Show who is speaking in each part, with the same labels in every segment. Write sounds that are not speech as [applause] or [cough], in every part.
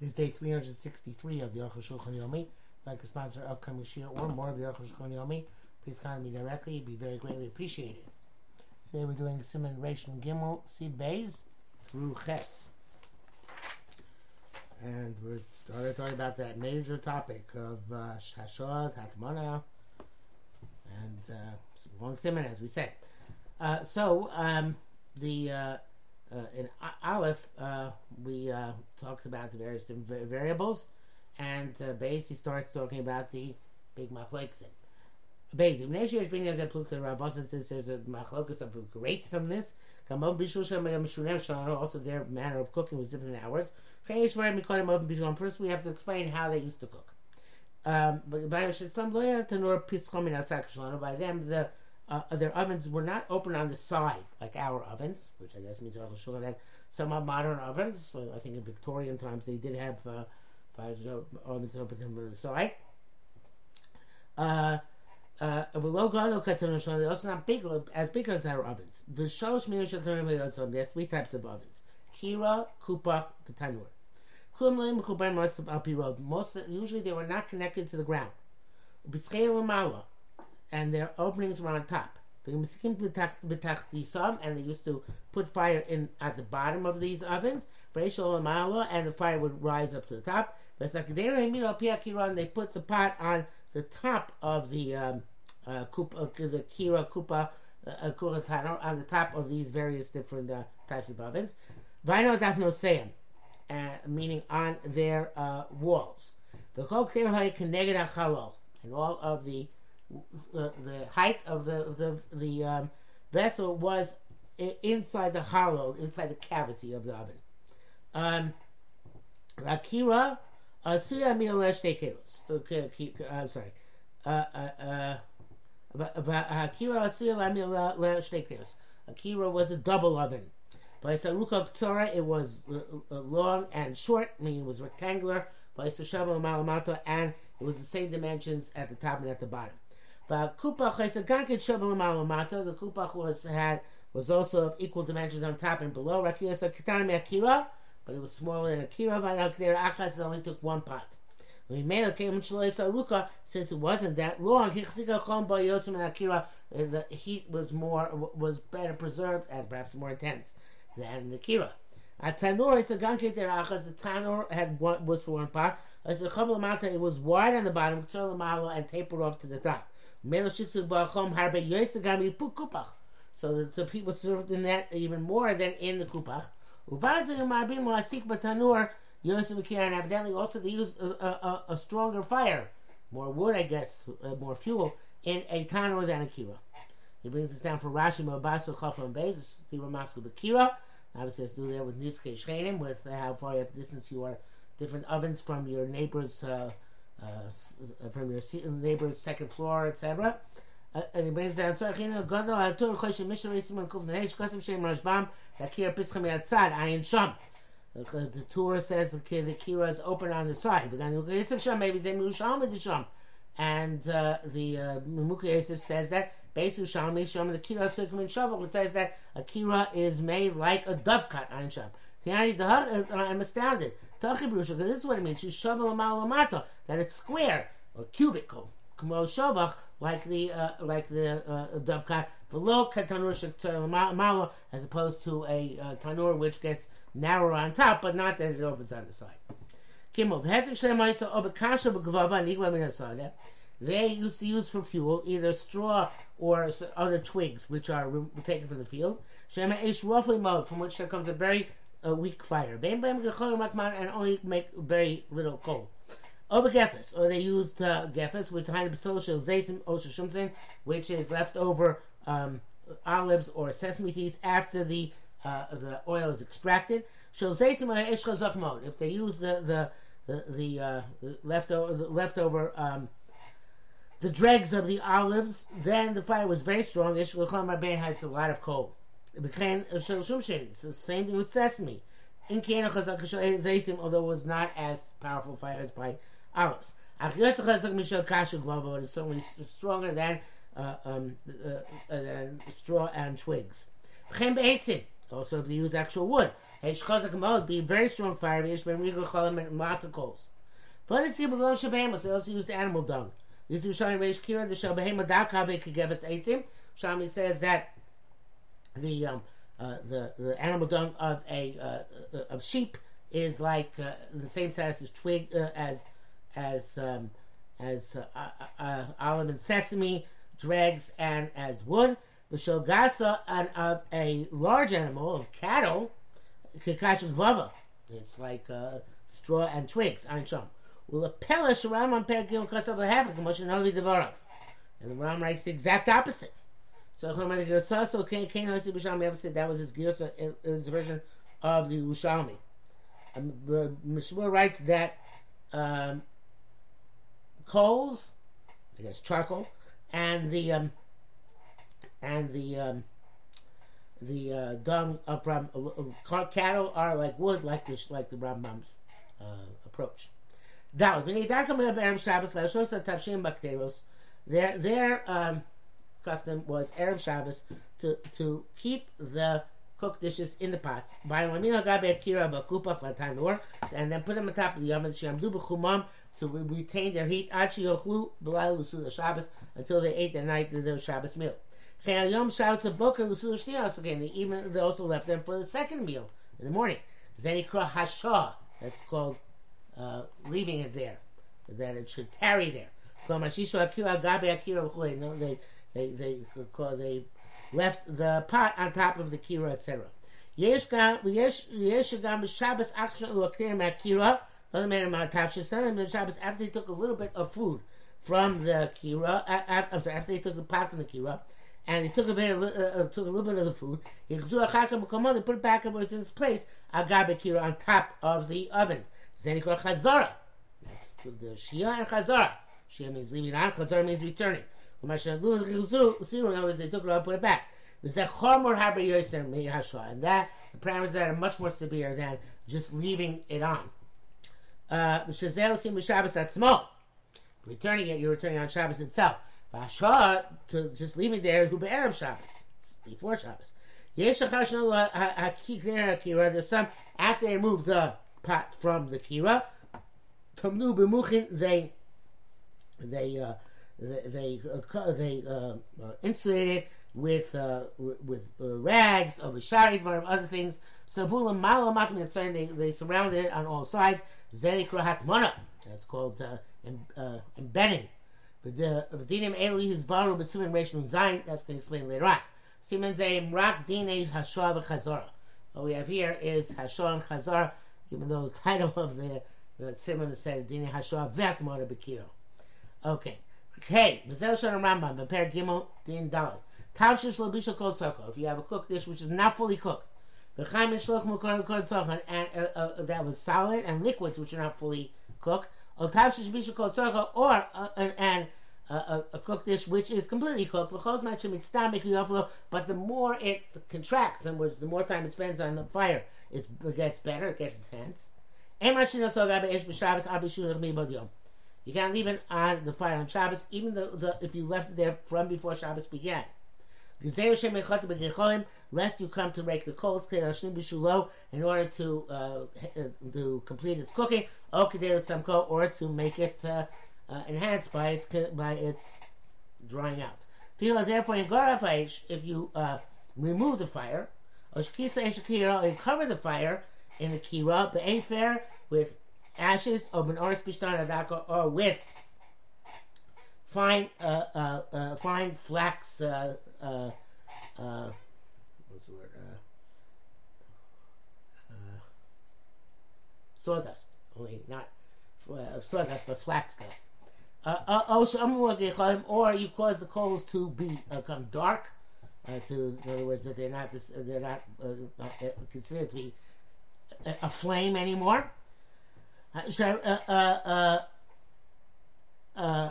Speaker 1: It is day 363 of the Aruch Shulchan Yomi. Like a sponsor of upcoming Shir or more of the Aruch Shulchan Yomi, please contact me directly. It'd be very greatly appreciated. Today we're doing Simon and Gimel, Beis, through Ches. And we're started talking about that major topic of uh, Shashod, Hatmana, and uh, long Simon, as we said. Uh, so, um, the uh, in Aleph, uh, we uh, talked about the various variables, and uh, Beis he starts talking about the big machlokes. Beis, Ibn being as a plukta Ravasa says there's a machlokas of great from this. Also, their manner of cooking was different in ours. First, we have to explain how they used to cook. Um, by them, the uh, their ovens were not open on the side like our ovens, which I guess means that some are modern ovens. So I think in Victorian times they did have uh, ovens open on the side. Uh, uh, they're also not big, as big as our ovens. The shalosh minushat There are three types of ovens: kira, kupach, tanur. Most usually they were not connected to the ground and their openings were on top. And they used to put fire in at the bottom of these ovens, and the fire would rise up to the top. They put the pot on the top of the um, uh, uh, the kira kupa uh, uh on the top of these various different uh, types of ovens. Vino uh, meaning on their uh, walls. The and all of the uh, the height of the the the um, vessel was inside the hollow, inside the cavity of the oven. Um, Akira, Asiya Milesh Okay, I'm sorry. Uh, uh, uh, Akira Asiya Akira was a double oven. By Saruka Ktora, it was long and short, meaning it was rectangular. By Sashabu Malamato, and it was the same dimensions at the top and at the bottom. The kupach was had was also of equal dimensions on top and below. Akira, but it was smaller than akira. Achas only took one pot. A since it wasn't that long. The heat was more was better preserved and perhaps more intense than the kira. At tanur is a there achas. The tanur had one was for one pot. As a it was wide on the bottom, and tapered off to the top. So the people served in that even more than in the kupach. And evidently also they used a, a, a, stronger fire, more wood, I guess, uh, more fuel, in a tanur than a kira. He brings this down for Rashi Mabasu Chafra and Beis, the Ramasku Bakira. Obviously, it's do there with Nizke Shchenim, with how far you have distance your different ovens from your neighbor's uh, from your neighbor's second floor, etc. Uh, and he brings down Tzorchinu Gadol Atur Chosh Mishnah Risim Kuf Nehesh Kosim Shem Rashbam Takir Pischam Yatzad Ayin Sham. The Torah says okay, the kira is open on the side. The. And uh, the uh, Yosef says that Besu Sham Sham the kira Sukum in Shavuot. It says that a kira is made like a dove cut Ayin Sham. I'm astounded. This is what it means. That it's square or cubical. like the uh, like the uh, dovkat, v'lo katanur as opposed to a uh, tanur which gets narrower on top, but not that it opens on the side. They used to use for fuel either straw or other twigs, which are taken from the field. Shema ish roughly mode, from which there comes a very a weak fire. And only make very little coal. Over or they used uh, gefes, which oshashumsin, which is leftover um, olives or sesame seeds after the uh, the oil is extracted. If they use the the the, the, uh, the leftover the leftover um, the dregs of the olives, then the fire was very strong. Ishkul has a lot of coal. Became shumshin. It's the same thing with sesame. In Kena Chazak although it was not as powerful fire as by olives. But it's certainly stronger than, uh, um, uh, than straw and twigs. Also, if they use actual wood. Hesh chazak mod, be very strong fire, Yesh ben rigo cholim and of coals. Year, below Shabbamus, they also used animal dung. This is Shani Reish Kira, the Shabbahem Adakave Kagevis Eitzim. Shami says that the um, uh, the the animal dung of a uh, uh of sheep is like uh, the same size as twig uh, as as um, as uh, olive and sesame dregs and as wood. The shogasa and of a large animal of cattle, kikash gvava. It's like straw and twigs. Einsham. Ulapelish Ram Per Gil Kasav Lehavik Moshe Navi Devarov. And the Ram writes the exact opposite. So so that was his Girsa, his version of the Yerushalmi. Um, Mishmur writes that um, coals, I guess charcoal, and the um, and the um, the uh, dung from uh, cattle are like wood, like the like the Rambam's uh, approach. Now, the Nidar Erev Shabbos Lashos Tavshim Bakteros. Their their um, custom was Erev Shabbos to to keep the cooked dishes in the pots. And then put them on top of the oven. To retain their heat. Until they ate the night of their Shabbos meal. Shniyos again. They even they also left them for the second meal in the morning. Zenikra Hashah. That's called uh, leaving it there, that it should tarry there. No, they they they they left the pot on top of the kira, etc. Yesh gam Shabbos action akira. Doesn't matter about tafshisan Shabbos after they took a little bit of food from the kira. I'm sorry, after they took the pot from the kira. And they took a, bit, uh, uh, took a little bit of the food. They put it back over its place. Agabe kira on top of the oven. Zeni called Chazara. That's the Shia and Chazara. Shia means leaving on, Chazara means returning. They took it out and put it back. And that, the parameters that are much more severe than just leaving it on. Uh, returning it, you're returning on Shabbos itself. To just leaving there, who of Shabbos, before Shabbos. There's some, after they moved the pot from the kira. They they uh, they they, uh, uh, uh insulated with uh, with uh, rags of sharit and other things. Savulam malam makim saying they they surrounded it on all sides. Zenikra hatmana. That's called embedding. But the dinim eli his baru b'simin reish zayin. That's going to explain later on. Simen zayim rak dinei hashah v'chazara. What we have here is hashah and chazara even though the title of the the simon said Dini Hashua Vet Mora Bekiro. Okay. Okay. Mazel Shana Rambam, prepare Gimel Din Dalit. Tavshish Lo Bishal Kol Soko. If you have a cooked dish which is not fully cooked, the Chaim Shloch Mukor Kol Soko, and uh, uh, that was solid, and liquids which are not fully cooked, or Tavshish Bishal Kol or uh, and, and a, a, cooked dish which is completely cooked. But the more it contracts, in other words, the more time it spends on the fire, it gets better, it gets its You can't leave it on the fire on Shabbos, even though the, if you left it there from before Shabbos began. Lest you come to rake the coals in order to uh, to complete its cooking, or to make it uh, uh, enhanced by its by its drying out. Therefore, if you uh, remove the fire, or you cover the fire in the kira, the fair with ashes or benoris bishtan adaka, or with fine uh, uh, uh, fine flax. Uh, uh, uh, what's the word? sawdust, only not sawdust, but flax dust. Uh, uh, or you cause the coals to become dark. to, in other words, that they're not this, they're not considered to be a, a flame anymore. Uh, uh, uh,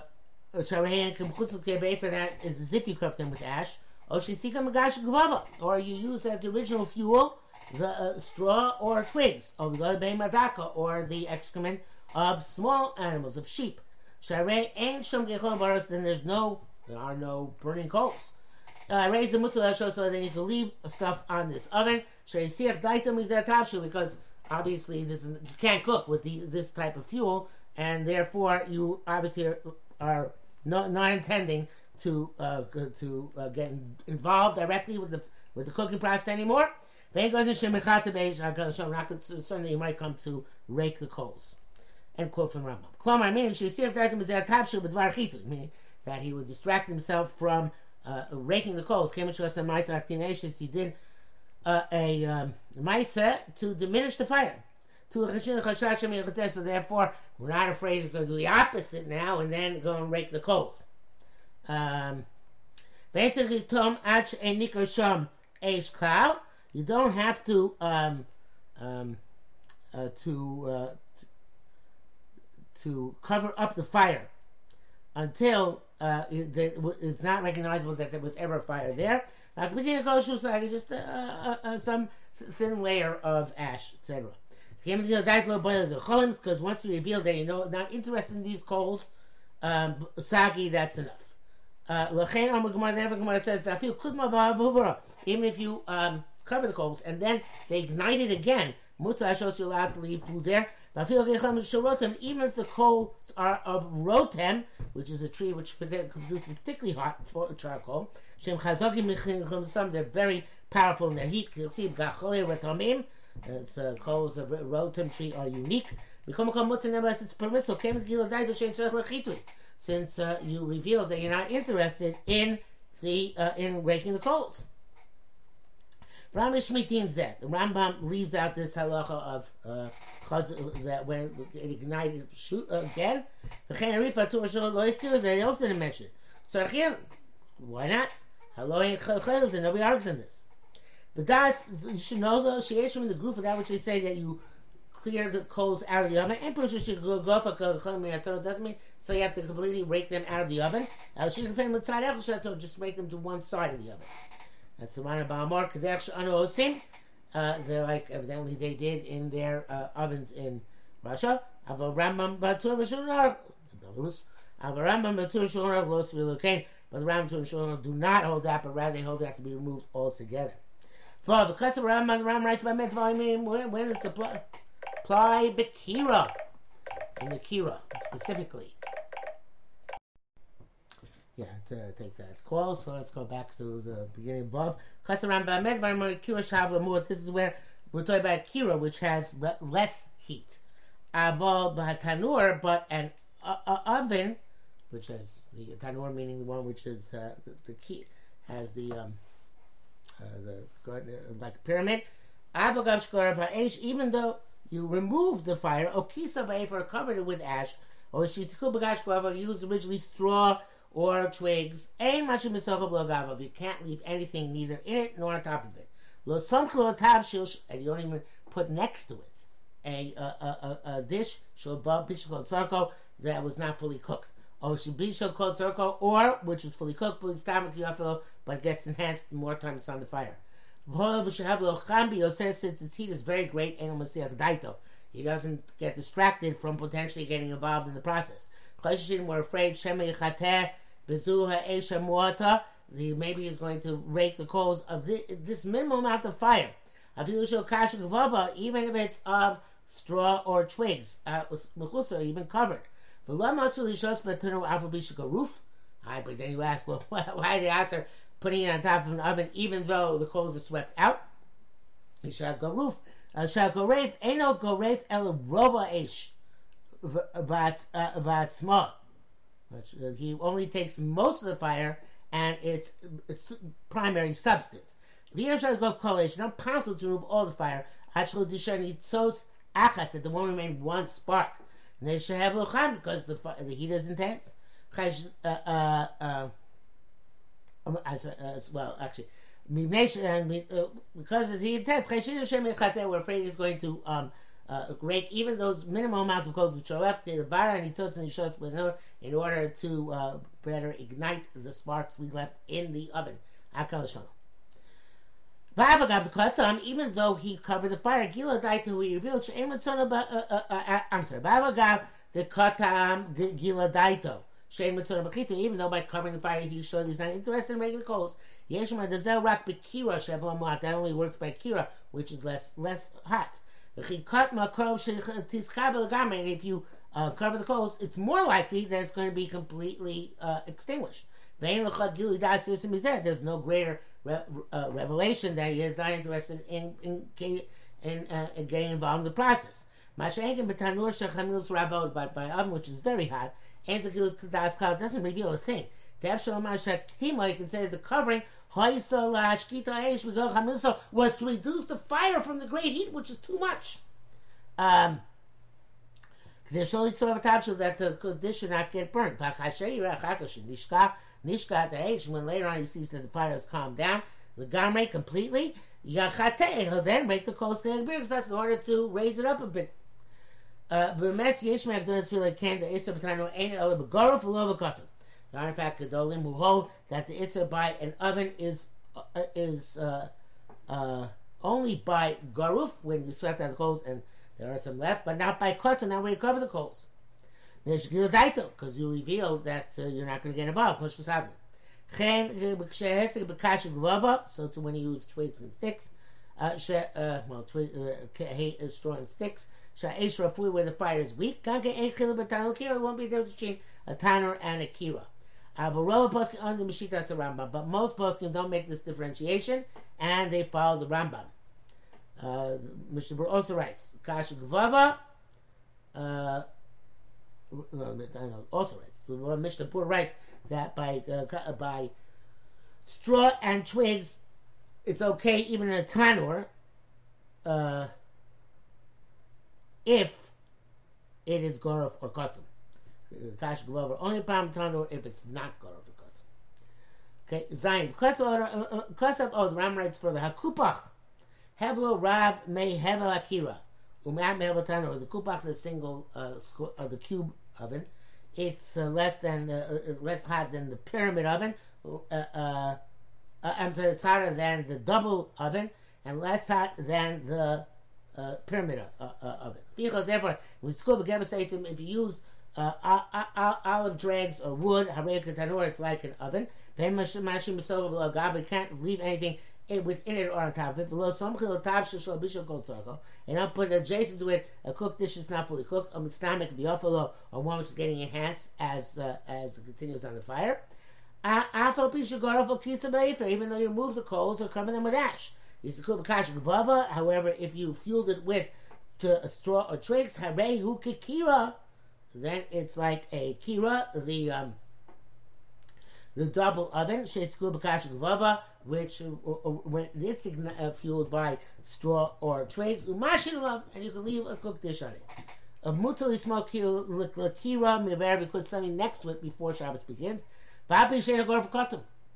Speaker 1: for that is as if you cover them with ash. Or you use as the original fuel the uh, straw or twigs, or the excrement of small animals, of sheep. Sharei ain't shum baros, then there's no, there are no burning coals. Uh, raise the mutal so that you can leave stuff on this oven. sheisiach daitam is tavshu because obviously this is you can't cook with the this type of fuel, and therefore you obviously are, are not, not intending to uh, to uh, get involved directly with the with the cooking process anymore. Certainly you might come to rake the coals. End quote from Rambam. Klomar meaning that he would distract himself from uh, raking the coals. He did uh, a um, to diminish the fire. To so therefore we're not afraid it's going to do the opposite now and then go and rake the coals. Um, you don't have to um, um, uh, to, uh, to cover up the fire until uh, it, it's not recognizable that there was ever a fire there. Just uh, uh, some thin layer of ash, etc. Because once you reveal that you're not interested in these coals, um, sagi, that's enough. Uh, says even if you um, cover the coals and then they ignite it again, muta shows you're allowed to leave food there. Even if the coals are of rotem, which is a tree which produces particularly hot for charcoal, some they're very powerful in their heat. You'll see retomim, as uh, coals of rotem tree are unique. It's permissible. Since uh, you reveal that you're not interested in the uh, in raking the coals. The Rambam leaves out this halacha of uh, that when it ignited shoot again. They also didn't mention. So again, why not? And nobody argues on this. But that's you should know though. She in the group of that which they say that you clear the coals out of the oven. And Pusha should go go for doesn't mean so you have to completely rake them out of the oven. She can find just rake them to one side of the oven. That's the Rana Ba'amar Kadesh Anu Uh, they're like evidently they did in their uh, ovens in Russia. Ava Rambam Batur Belarus. Ava Rambam Batur Shulnach Los Vilukain. But the Rambam and Shulnach do not hold that, but rather they hold that to be removed altogether. For the custom Rambam, the Rambam writes by Mitzvah, I mean, when, is supply? Apply Bekira. In the Kira, specifically yeah, to take that call. So let's go back to the beginning above. Custom Rambam, Medvar, Kira, Shav, Lamur. This is where we're talking about kira, which has less heat. Aval but an uh, uh, oven, which has the tanur meaning the one which is uh, the, the key has the um, uh, the uh, like a pyramid. Even though you remove the fire, okisa for covered it with ash, or she's used originally straw or twigs. Ain't much misachab You can't leave anything neither in it nor on top of it. And you don't even put next to it a a, a, a dish sarko that was not fully cooked. Or shibisha called sarko, or which is fully cooked, but but it gets enhanced the more time it's on the fire. Since its heat is very great, he doesn't get distracted from potentially getting involved in the process. Chashishim were afraid Muata. Maybe he's going to rake the coals of this, this minimal amount of fire. Even if it's of straw or twigs, uh, even covered. But then you ask, well, [laughs] why the answer putting it on top of an oven even though the coals are swept out? Rave el rova vatzma. Uh, he only takes most of the fire and its, its primary substance. It's not possible to remove all the fire. Actually, achas that there won't remain one spark. And they should have locham because the, the heat is intense. Uh, uh, uh, um, as, as well, actually, because of the intense, we're afraid he's going to um, uh, even those minimal amounts of coals which are left the vara and took and he shows in order to uh, better ignite the sparks we left in the oven. Even though he covered the fire, Gila died to he revealed uh, uh, I'm sorry, Bavagav the Katam Gila Daito. Even though by covering the fire he showed he's not interested in regular coals, Yeshma Dazel Rak Bekira Shevel Mat. That only works by Kira, which is less less hot. And if you uh, cover the coals, it's more likely that it's going to be completely uh, extinguished. There's no greater re- uh, revelation that he is not interested in in, in, uh, in getting involved in the process. But by oven, which is very hot, doesn't reveal a thing. You can say the covering was to reduce the fire from the great heat, which is too much. Um, that the dish should not get burnt. Nishka the H, when later on he sees that the fire has calmed down, the gamre completely, he'll then make the coals stay because that's in order to raise it up a bit. Uh, V'mes can the are in fact Gedolim who hold that the Issa by an oven is uh, is uh, uh, only by garuf when you swept out the coals and there are some left, but not by kotza, not when you cover the coals because you reveal that uh, you're not going to get involved. Uh, so to when you use twigs and sticks, uh, uh, well, twi- uh, uh, straw and sticks, where the fire is weak, it won't be there between a tanner and a kira. But most poskim don't make this differentiation, and they follow the Rambam. Uh, Mishnah also writes, Kasha Gvava, no, also writes. Mishnah Pur writes that by uh, by straw and twigs, it's okay even in a tanur, uh, if it is gorof or katum. Kash Glover only palm tanur if it's not gorof or katum. Okay, Zayin. Because of uh, uh, Ram writes for the hakupach. Hevlo Rav may hevel akira. Umam hevel tanur. The kupach, the single, uh, uh, the cube oven. It's uh, less than uh, uh, less hot than the pyramid oven. Uh, uh, I'm sorry, it's hotter than the double oven and less hot than the pyramid oven. Because therefore, when school states if you use olive dregs or wood, it's like an oven. Then we can't leave anything within it or on top of it. Below some And I'll put adjacent to it a cooked dish that's not fully cooked, a mitznamek biofalo, or one which is getting enhanced as uh, as it continues on the fire. Even though you remove the coals or cover them with ash. However, if you fueled it with to a straw or twigs, kira, then it's like a kira, the um, the double oven, which uh, uh, when it's fueled by straw or twigs, love, and you can leave a cooked dish on it. A mutali smoke lakira mibar, we put something next to it before Shabbos begins.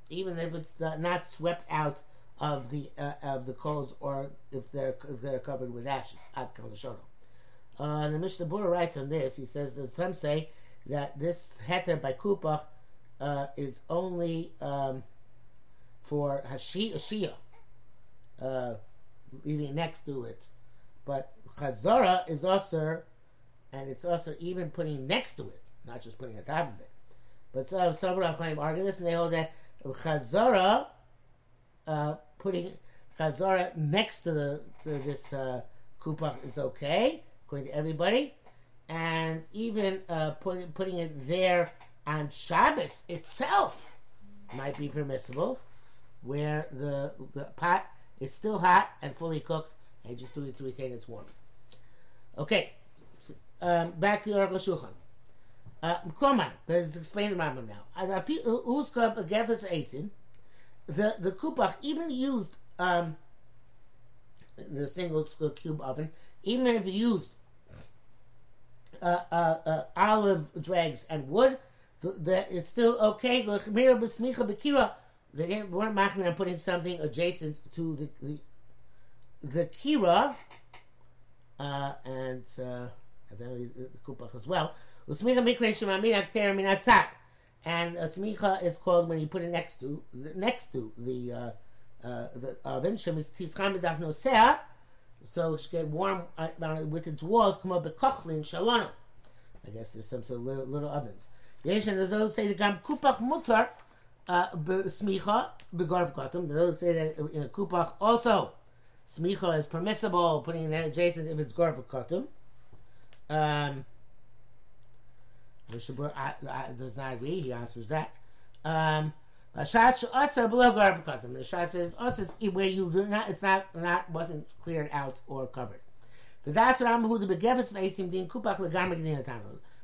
Speaker 1: Even if it's not swept out of the uh, of the coals or if they're if they're covered with ashes. Uh, the Mishnah Berurah writes on this. He says that some say that this heter by kupach uh, is only um, for Hashi Shia, uh, leaving next to it. But Chazara is also, and it's also even putting next to it, not just putting on top of it. But some some Raffaim argue this, and they hold that Chazara, uh, putting Chazara next to the to this uh, kupach is okay, according to everybody, and even uh, putting putting it there on Shabbos itself might be permissible, where the, the pot is still hot and fully cooked, and just do it to retain its warmth. Okay, um, back to the Aruch HaShulchan. Uh, Klomar, let's explain the Rambam now. The the kupach even used um, the single cube oven, even if you used uh, uh, uh, olive dregs and wood, that it's still okay. The b'smicha b'kira, they weren't machmir on putting something adjacent to the the, the kira, uh, and uh, eventually the, the kupach as well. Usmicha mikre shemamin akter min atzat, and a is called when you put it next to next to the uh, uh, the oven. Shemis tischam b'daf nosea, so it get warm uh, with its walls. Come up a kochlin shalom. I guess there's some sort of little, little ovens. Yes, and those say the gam kupach mutar, smicha begorv kotum. Those say that in a kupach also smicha is permissible, putting it adjacent if it's gorv kotum. Um, does not agree. He answers that. Um, Shas also below garv kotum. The Shas says also where you do not, it's not not wasn't cleared out or covered. But that's Ram who the begevitz meitzim din kupach legamri gdin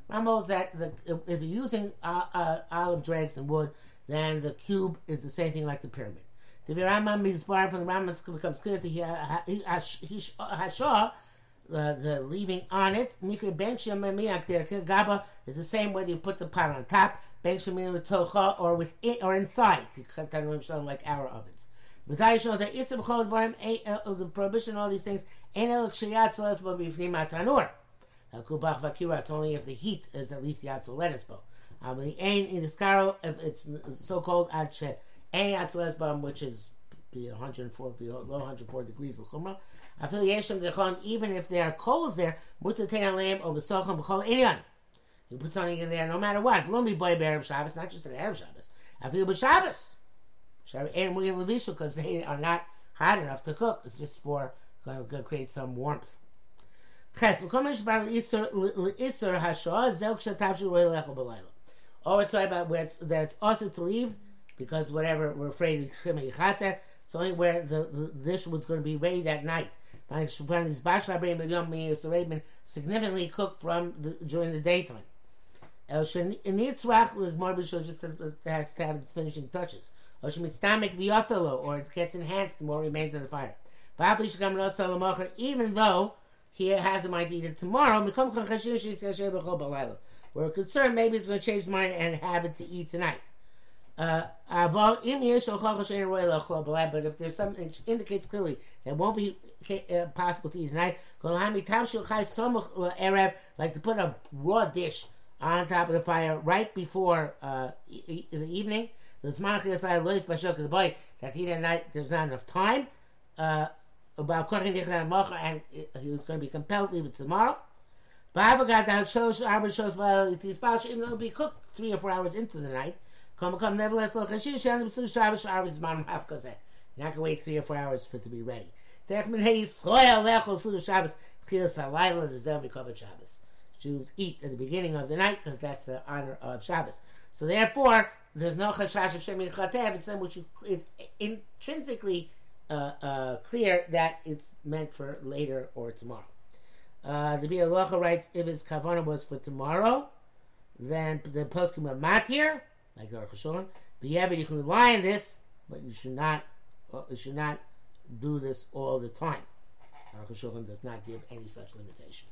Speaker 1: Ram holds that the, if you're using uh, uh, olive dregs and wood then the cube is the same thing like the pyramid. The Rambam means borrowed from the Rambam becomes clear that he Hashah, the leaving on it, Mikra Ben Miak there, Gaba is the same whether you put the pot on top, Ben with Tocha, or with it, or inside, like our ovens. Dvarim, uh, the prohibition, all these things, it's only if the heat is at least Yatzel Lettuce um, the ain in the if it's so at she ain at lesbam, which is be 104 below 104 degrees of chumrah. Affiliation gechon, even if there are coals there, mutatein lamb or besochem b'chol inyan. You put something in there, no matter what. Mi boy be'erev Shabbos, not just an erev Shabbos. I feel b'Shabbos. And we're in Levisha because they are not hot enough to cook. It's just for going to create some warmth. Or we're talking about where it's, that it's also to leave because whatever we're afraid of. it's only where the, the dish was going to be ready that night. Significantly cooked from the, during the daytime. Just has to have its finishing touches. Or it gets enhanced the more remains on the fire. Even though he has a mind to eat it tomorrow, we're concerned maybe it's going to change his mind and have it to eat tonight. Uh, but if there's something that indicates clearly that won't be uh, possible to eat tonight, like to put a raw dish on top of the fire right before uh, e- the evening. That he didn't night there's not enough time. Uh, about and he was going to be compelled to leave it tomorrow. But I forgot that shows hours shows well it is bash even though it'll be cooked three or four hours into the night. Come come nevertheless look and she shan the Shabbos hours man half cause You're not gonna wait three or four hours for it to be ready. Techmin hey soya lechol suda Shabbos chilas halayla the zel covered Shabbos. Jews eat at the beginning of the night because that's the honor of Shabbos. So therefore, there's no chashash of shemi chatev. It's them which is intrinsically uh, uh, clear that it's meant for later or tomorrow. Uh, the Biur Halacha writes if his kavana was for tomorrow, then the poskim are matir, like the Aruch But but you can rely on this, but you should not, uh, you should not do this all the time. Aruch does not give any such limitation.